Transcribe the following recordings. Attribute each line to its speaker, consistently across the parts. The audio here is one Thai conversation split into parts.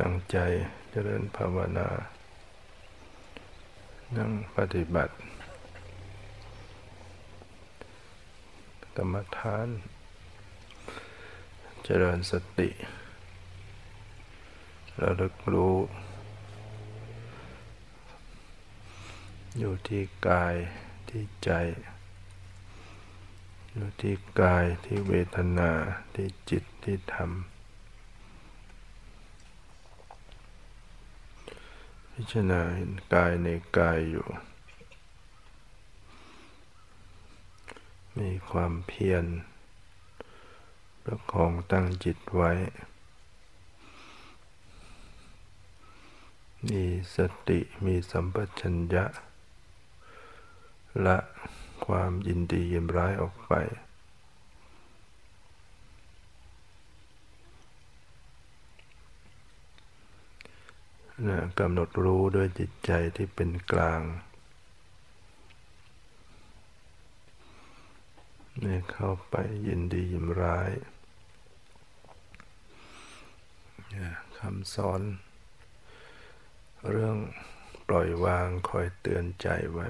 Speaker 1: ตั้งใจเจริญภาวนา นั่งปฏิบัติ กรรมฐาน เจริญสติระลึกรู้ อยู่ที่กายที่ใจ อยู่ที่กายที่เวทนาที่จิตที่ธรรม พิจารณาเห็นกายในกายอยู่ มีความเพียรประคองตั้งจิตไว้ มีสติมีสัมปชัญญะ ละความยินดียินร้ายออกไป นะกำหนดรู้ด้วยจิตใจที่เป็นกลางนี่เข้าไปยินดียินร้ายคำสอน เรื่องปล่อยวางคอยเตือนใจไว้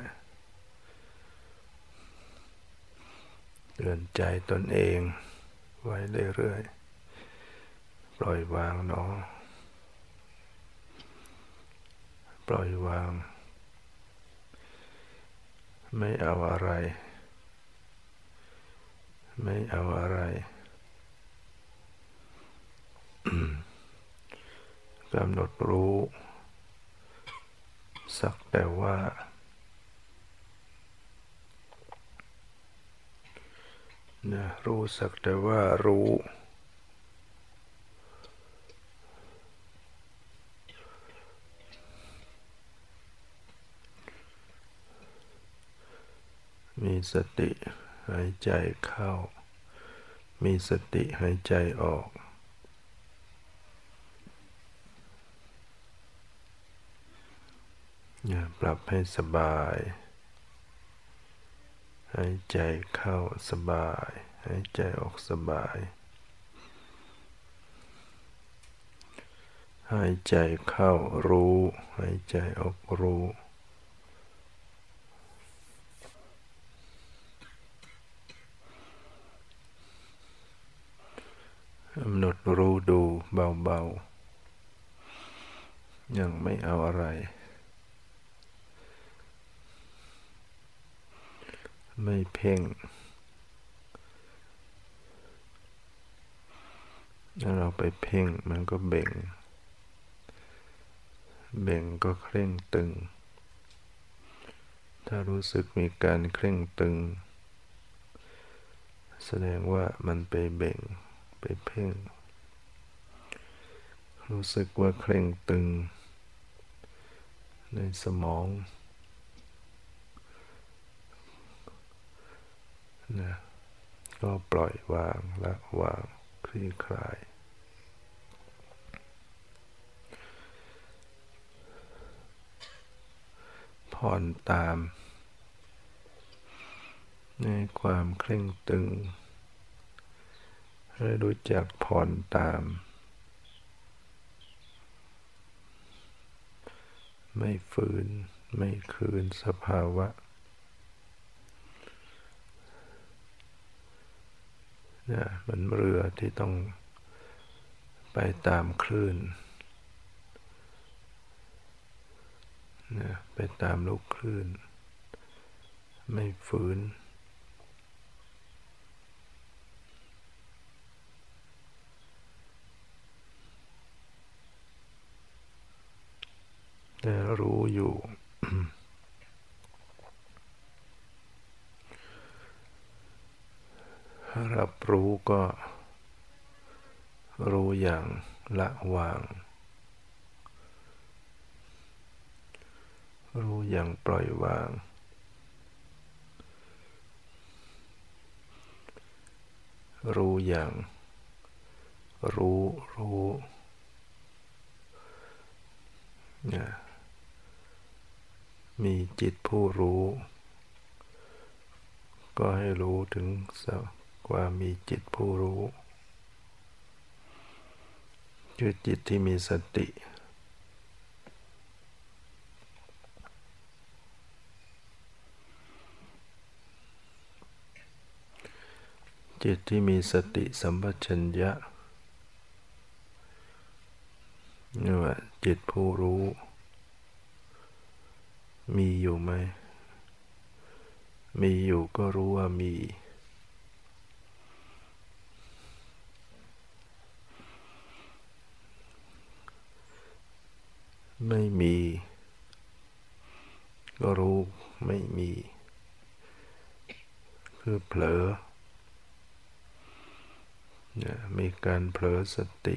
Speaker 1: เตือนใจตนเองไว้เรื่อยๆ ปล่อยวางเนาะ ปล่อยวาง ไม่เอาอะไร ไม่เอาอะไรกำหนดรู้ สักแต่ว่า นะรู้สักแต่ว่ารู้ สติหายใจเข้า มีสติหายใจออก อย่าปรับให้สบาย หายใจเข้าสบาย หายใจออกสบาย หายใจเข้ารู้ หายใจออกรู้ กำหนดรู้ดูเบาๆ ยังไม่เอาอะไร ไม่เพ่ง ถ้าเราไปเพ่งมันก็เบ่ง เบ่งก็เคร่งตึง ถ้ารู้สึกมีการเคร่งตึง แสดงว่ามันไปเบ่ง ไปเพ่ง รู้สึกว่าเคร่งตึง ในสมองนะก็ปล่อยวางละวางคลี่คลาย ผ่อนตาม ในความเคร่งตึง ให้รู้จักผ่อนตาม ไม่ฝืน ไม่คืนสภาวะเนะมันเรือที่ต้องไปตามคลื่นเนะไปตามลูกคลื่น ไม่ฝืน แต่รู้อยู่ รับรู้ก็ รู้อย่างละวาง รู้อย่างปล่อยวาง รู้อย่าง รู้รู้เนี่ย มีจิตผู้รู้ ก็ให้รู้ถึงสัความมีจิตผู้รู้คือจิตที่มีสติ จิตที่มีสติสัมปชัญญะนี่ว่าจิตผู้รู้ มีอยู่ไหม มีอยู่ก็รู้ว่ามี ไม่มี ก็รู้ไม่มี คือเผลอเนี่ยมีการเผลอสติ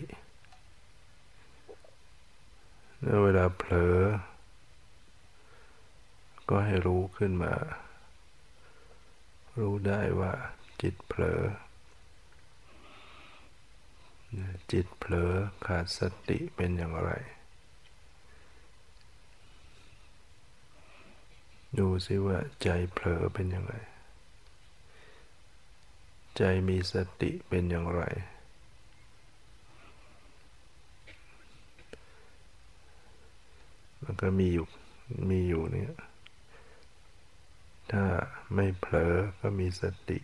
Speaker 1: แล้วเวลาเผลอ ก็ให้รู้ขึ้นมา รู้ได้ว่าจิตเผลอ จิตเผลอขาดสติเป็นอย่างไร ดูสิว่าใจเผลอเป็นอยังไงใจมีสติเป็นอย่างไรมันก็มีอยู่ มีอยู่เนี่ย ถ้าไม่เผลอก็มีสติ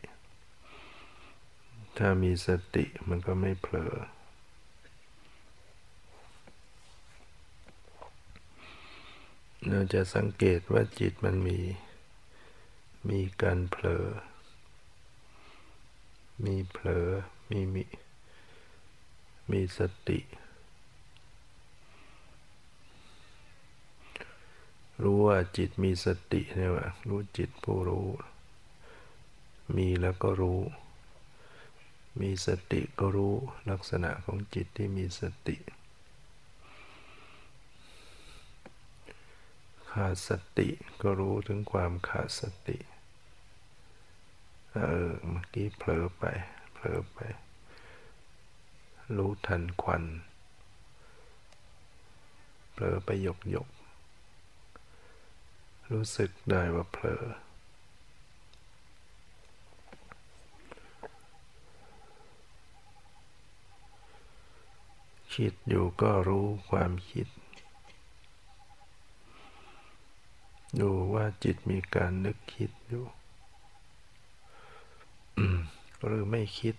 Speaker 1: ถ้ามีสติมันก็ไม่เผลอ เราจะสังเกตว่าจิตมันมี มีการเผลอ มีเผลอ มีมี มีสติ รู้ว่าจิตมีสติเนี่ยว่ารู้จิตผู้รู้ มีแล้วก็รู้ มีสติก็รู้ลักษณะของจิตที่มีสติ ขาดสติก็รู้ถึงความขาดสติ เออเมื่อกี้เผลอไป เผลอไป รู้ทันควันเผลอไปหยกหยก รู้สึกได้ว่าเผลอ คิดอยู่ก็รู้ความคิด ดูว่าจิตมีการนึกคิดอยู่ หรือไม่คิด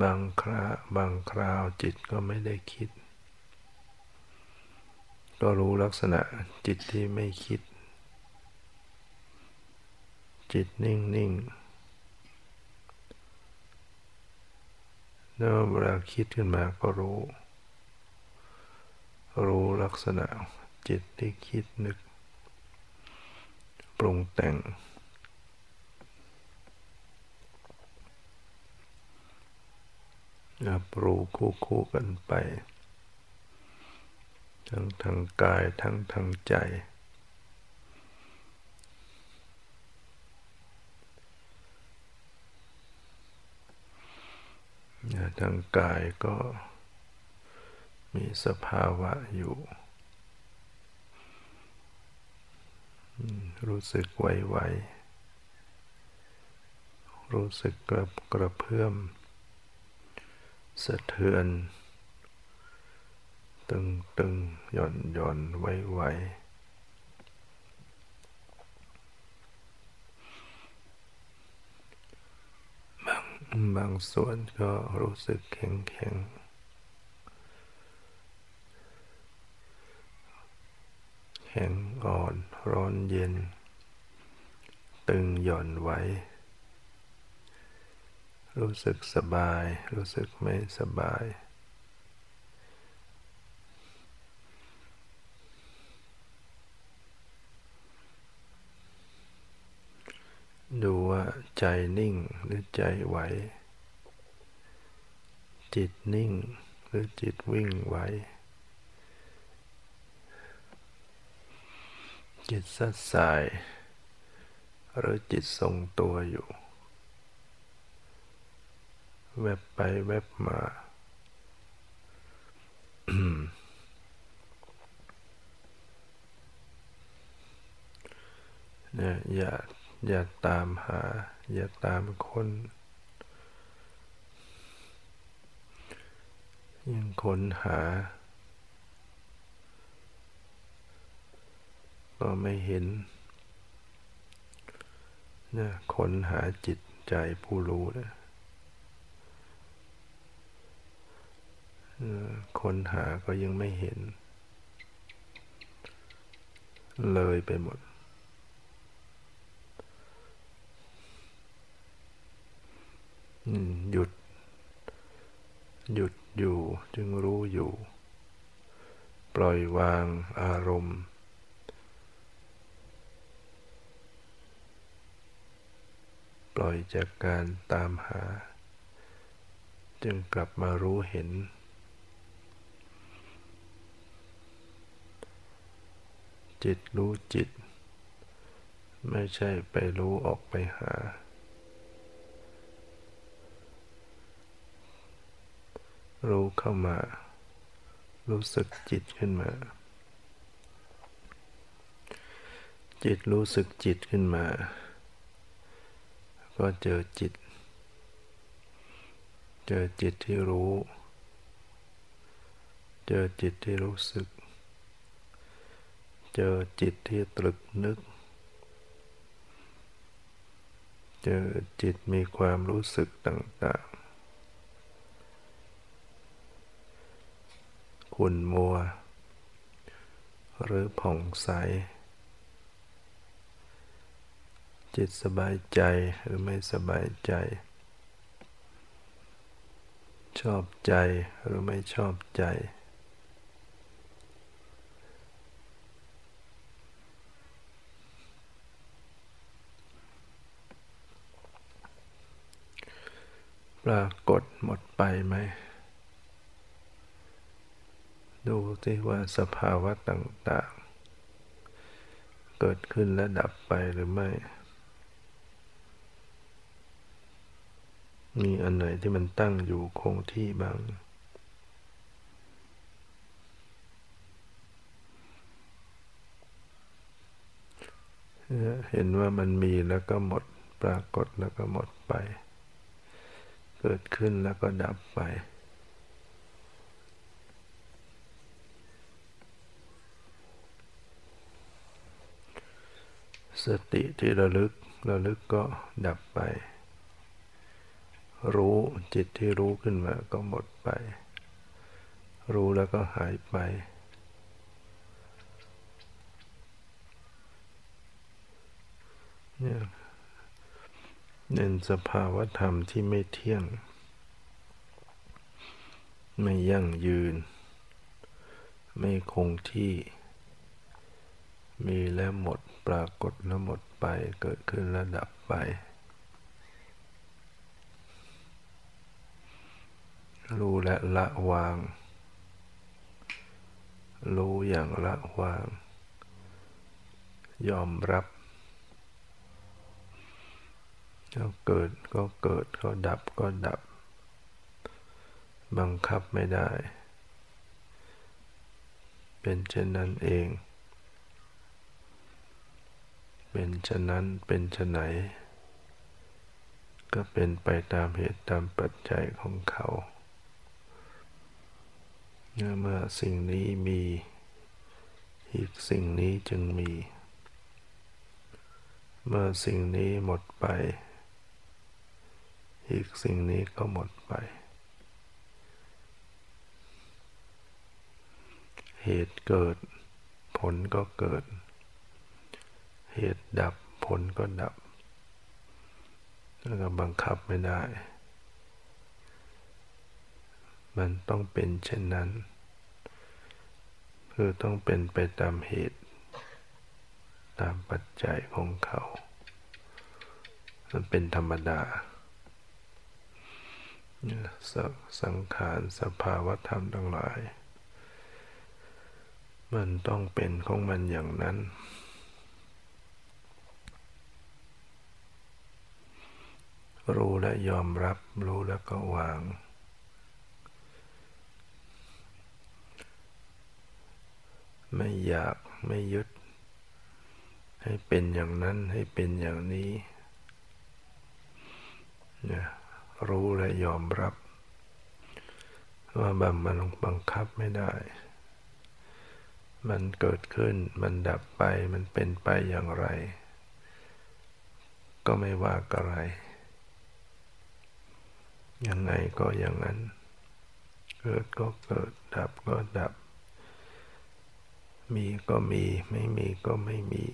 Speaker 1: บางคราบางคราวจิตก็ไม่ได้คิด ก็รู้ลักษณะจิตที่ไม่คิด จิตนิ่งนิ่งแล้วเวลาคิดขึ้นมาก็รู้ รู้ลักษณะจิตที่คิดนึก ปรุงแต่ง รับรู้คู่คู่กันไป ทั้งทางกายทั้งทางใจ ทางกายก็มีสภาวะอยู่ รู้สึกไหวๆรู้สึกกระกระเพื่อม สะเทือน ตึงตึงหย่อนหย่อนไหวไหวบางบางส่วนก็รู้สึกแข็งแข็งแข็งอ่อนร้อนเย็น ตึงหย่อนไหวรู้สึกสบาย รู้สึกไม่สบาย ดูว่า ใจนิ่งหรือใจไหว จิตนิ่งหรือจิตวิ่งไหว จิตสัดสาย หรือจิตทรงตัวอยู่ แวบไปแวบมาเนี่ยอย่าอย่าตามหา อย่าตามคนยังค้นหา ก็ไม่เห็นนะค้นหาจิตใจผู้รู้นะค้นหาก็ยังไม่เห็น เลยไปหมด หยุด หยุดอยู่จึงรู้อยู่ ปล่อยวางอารมณ์ ปล่อยจากการตามหา จึงกลับมารู้เห็น จิตรู้จิต ไม่ใช่ไปรู้ออกไปหา รู้เข้ามา รู้สึกจิตขึ้นมา จิตรู้สึกจิตขึ้นมา ก็เจอจิต เจอจิตที่รู้ เจอจิตที่รู้สึก เจอจิตที่ตรึกนึก เจอจิตมีความรู้สึกต่างๆ ขุ่นมัว หรือผ่องใส จิตสบายใจหรือไม่สบายใจ ชอบใจหรือไม่ชอบใจ ปรากฏหมดไปไหม ดูสิว่าสภาวะต่างๆ เกิดขึ้นและดับไปหรือไม่ มีอันไหนที่มันตั้งอยู่คงที่บ้าง เห็นว่ามันมีแล้วก็หมดปรากฏแล้วก็หมดไป เกิดขึ้นแล้วก็ดับไป สติที่ระลึกระลึกก็ดับไป รู้จิตที่รู้ขึ้นมาก็หมดไป รู้แล้วก็หายไป เนี่ยเป็นสภาวธรรมที่ไม่เที่ยง ไม่ยั่งยืน ไม่คงที่ มีแล้วหมดปรากฏแล้วหมดไปเกิดขึ้นแล้วดับไป รู้และละวาง รู้อย่างละวาง ยอมรับก็เกิดก็เกิดก็ดับก็ดับ บังคับไม่ได้ เป็นเช่นนั้นเอง เป็นเช่นนั้นเป็นเช่นไหน ก็เป็นไปตามเหตุตามปัจจัยของเขาเมื่อสิ่งนี้มี อีกสิ่งนี้จึงมี เมื่อสิ่งนี้หมดไป อีกสิ่งนี้ก็หมดไป เหตุเกิด ผลก็เกิด เหตุดับผลก็ดับ แล้วก็บังคับไม่ได้ มันต้องเป็นเช่นนั้น คือต้องเป็นไปตามเหตุ ตามปัจจัยของเขา มันเป็นธรรมดาสังขารสภาวธรรมทั้งหลาย มันต้องเป็นของมันอย่างนั้น รู้และยอมรับ รู้แล้วก็วาง ไม่อยากไม่ยึด ให้เป็นอย่างนั้นให้เป็นอย่างนี้เนี่ยรู้และยอมรับ ว่าบังมันบังคับไม่ได้ มันเกิดขึ้น มันดับไป มันเป็นไปอย่างไร ก็ไม่ว่าอะไร ยังไงก็อย่างนั้น เกิดก็เกิด ดับก็ดับ มีก็มี ไม่มีก็ไม่มี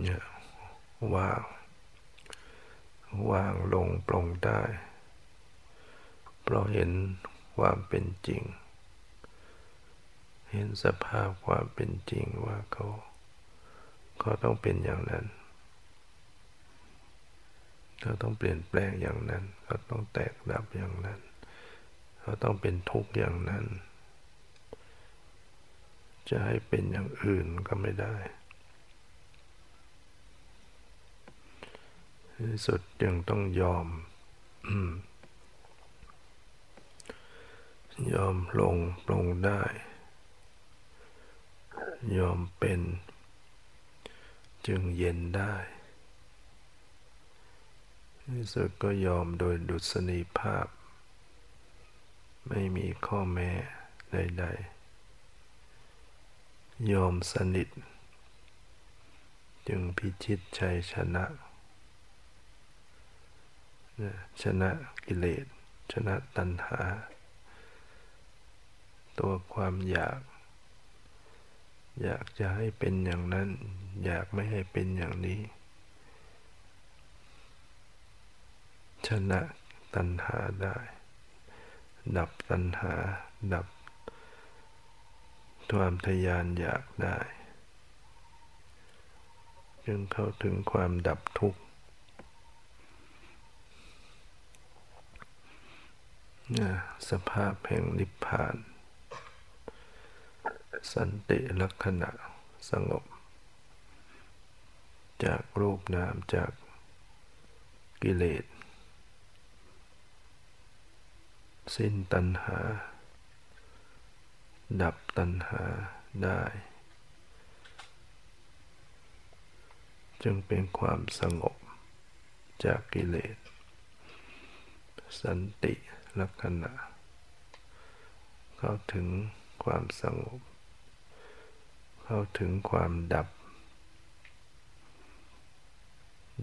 Speaker 1: เนี่ยว่างว่างลงปลงได้ เพราะเห็นความเป็นจริง เห็นสภาพความเป็นจริงว่าเขาเขาต้องเป็นอย่างนั้น เขาต้องเปลี่ยนแปลงอย่างนั้น เขาต้องแตกดับอย่างนั้น เขาต้องเป็นทุกข์อย่างนั้น จะให้เป็นอย่างอื่นก็ไม่ได้ที่สุดยังต้องยอม ยอมลงปลงได้ ยอมเป็น จึงเย็นได้ ที่สุดก็ยอมโดยดุษณีภาพ ไม่มีข้อแม้ใด ๆ ยอมสนิท จึงพิชิตชัยชนะ ชนะกิเลส ชนะตัณหา ตัวความอยาก อยากจะให้เป็นอย่างนั้น อยากไม่ให้เป็นอย่างนี้ ชนะตัณหาได้ ดับตัณหา ดับความทยานอยากได้ จึงเข้าถึงความดับทุกข์สภาพแห่งนิพพาน สันติลักษณะสงบ จากรูปนามจากกิเลส สิ้นตัณหา ดับตัณหาได้ จึงเป็นความสงบจากกิเลส สันติลักษณะ เข้าถึงความสงบ เข้าถึงความดับ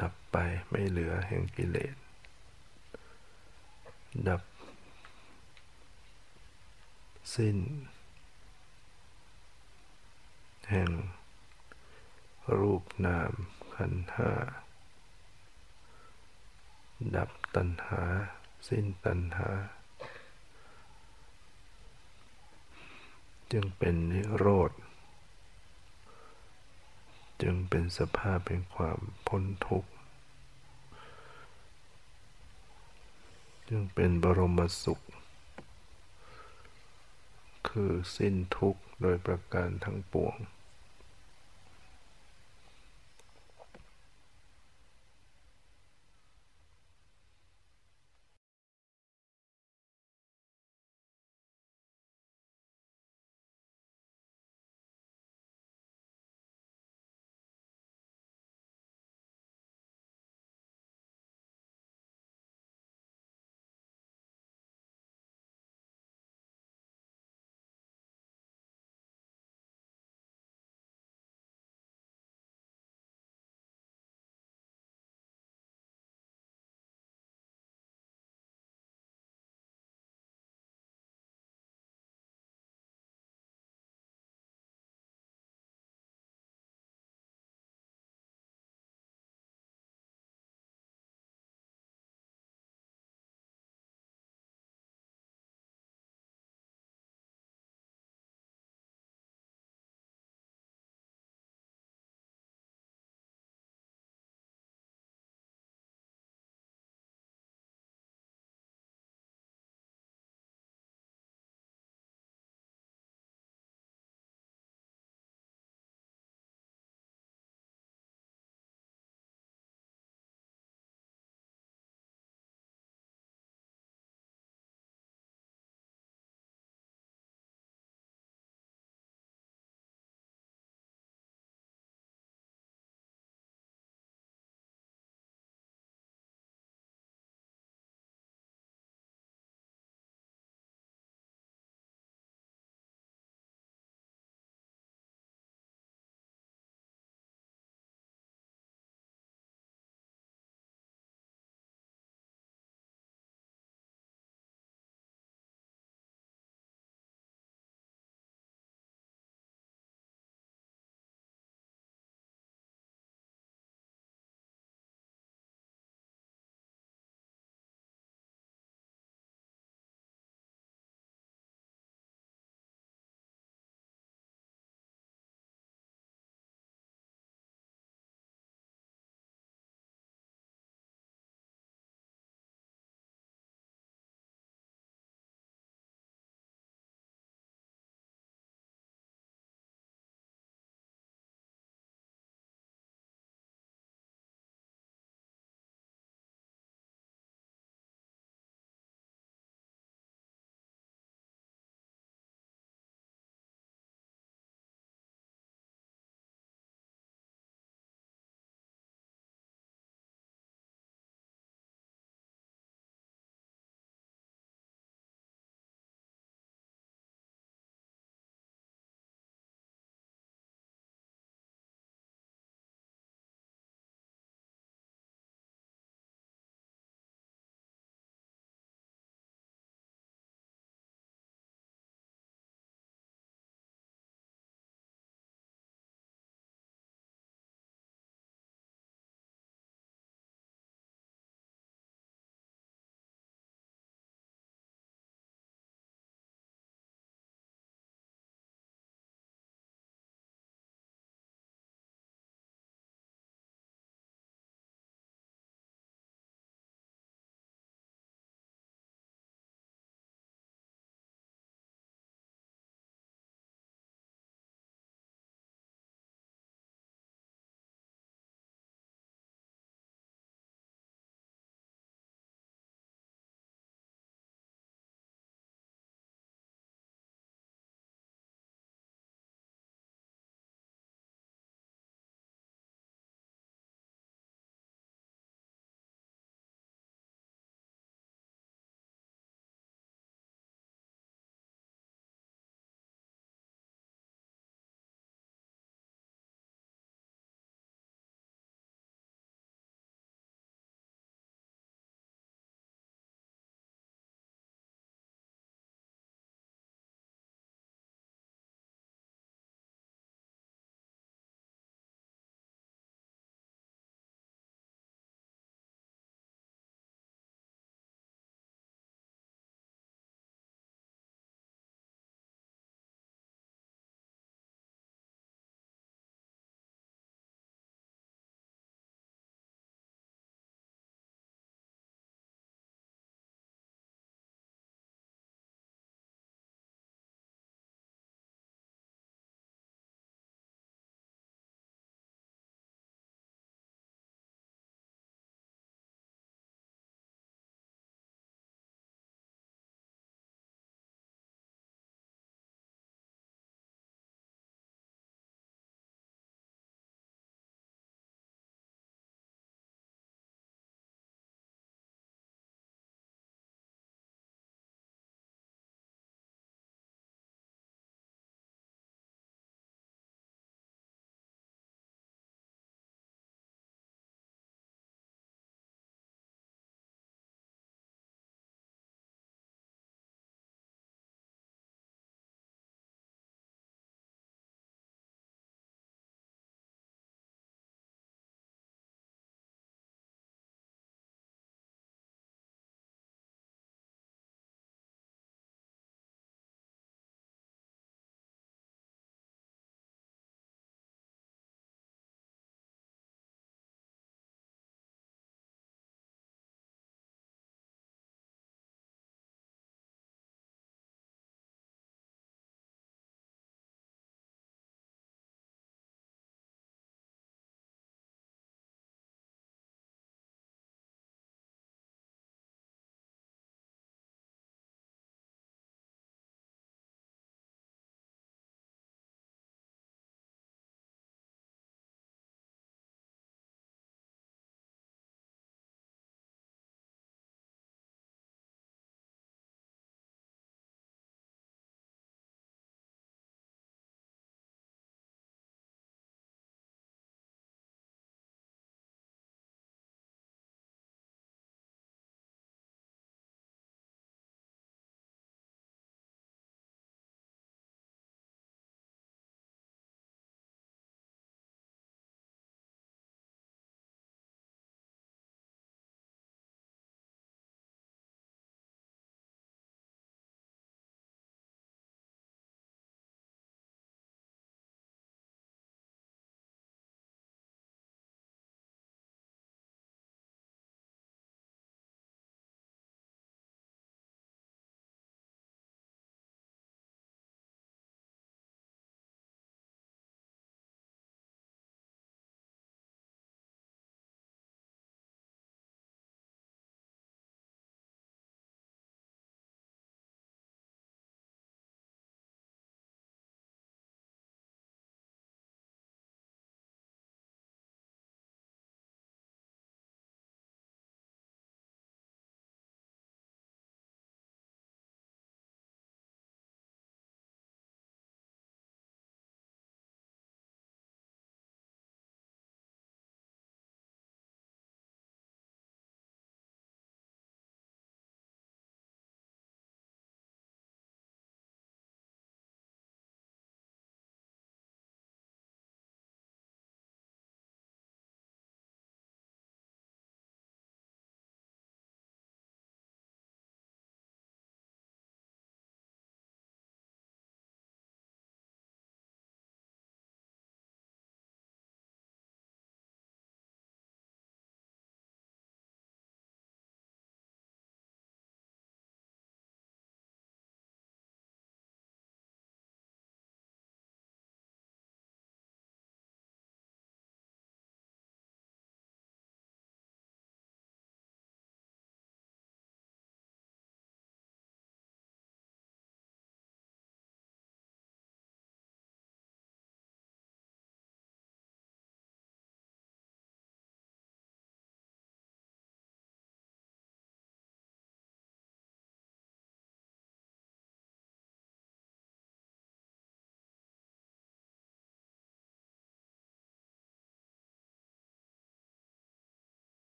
Speaker 1: ดับไปไม่เหลือแห่งกิเลสดับ สิ้น แห่ง รูปนามขันห้า ดับตัณหา สิ้นตัณหา จึงเป็นนิโรธ จึงเป็นสภาพเป็นความพ้นทุกข์ จึงเป็นบรมสุข คือสิ้นทุกข์โดยประการทั้งปวง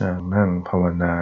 Speaker 1: จากนั่งภาวนา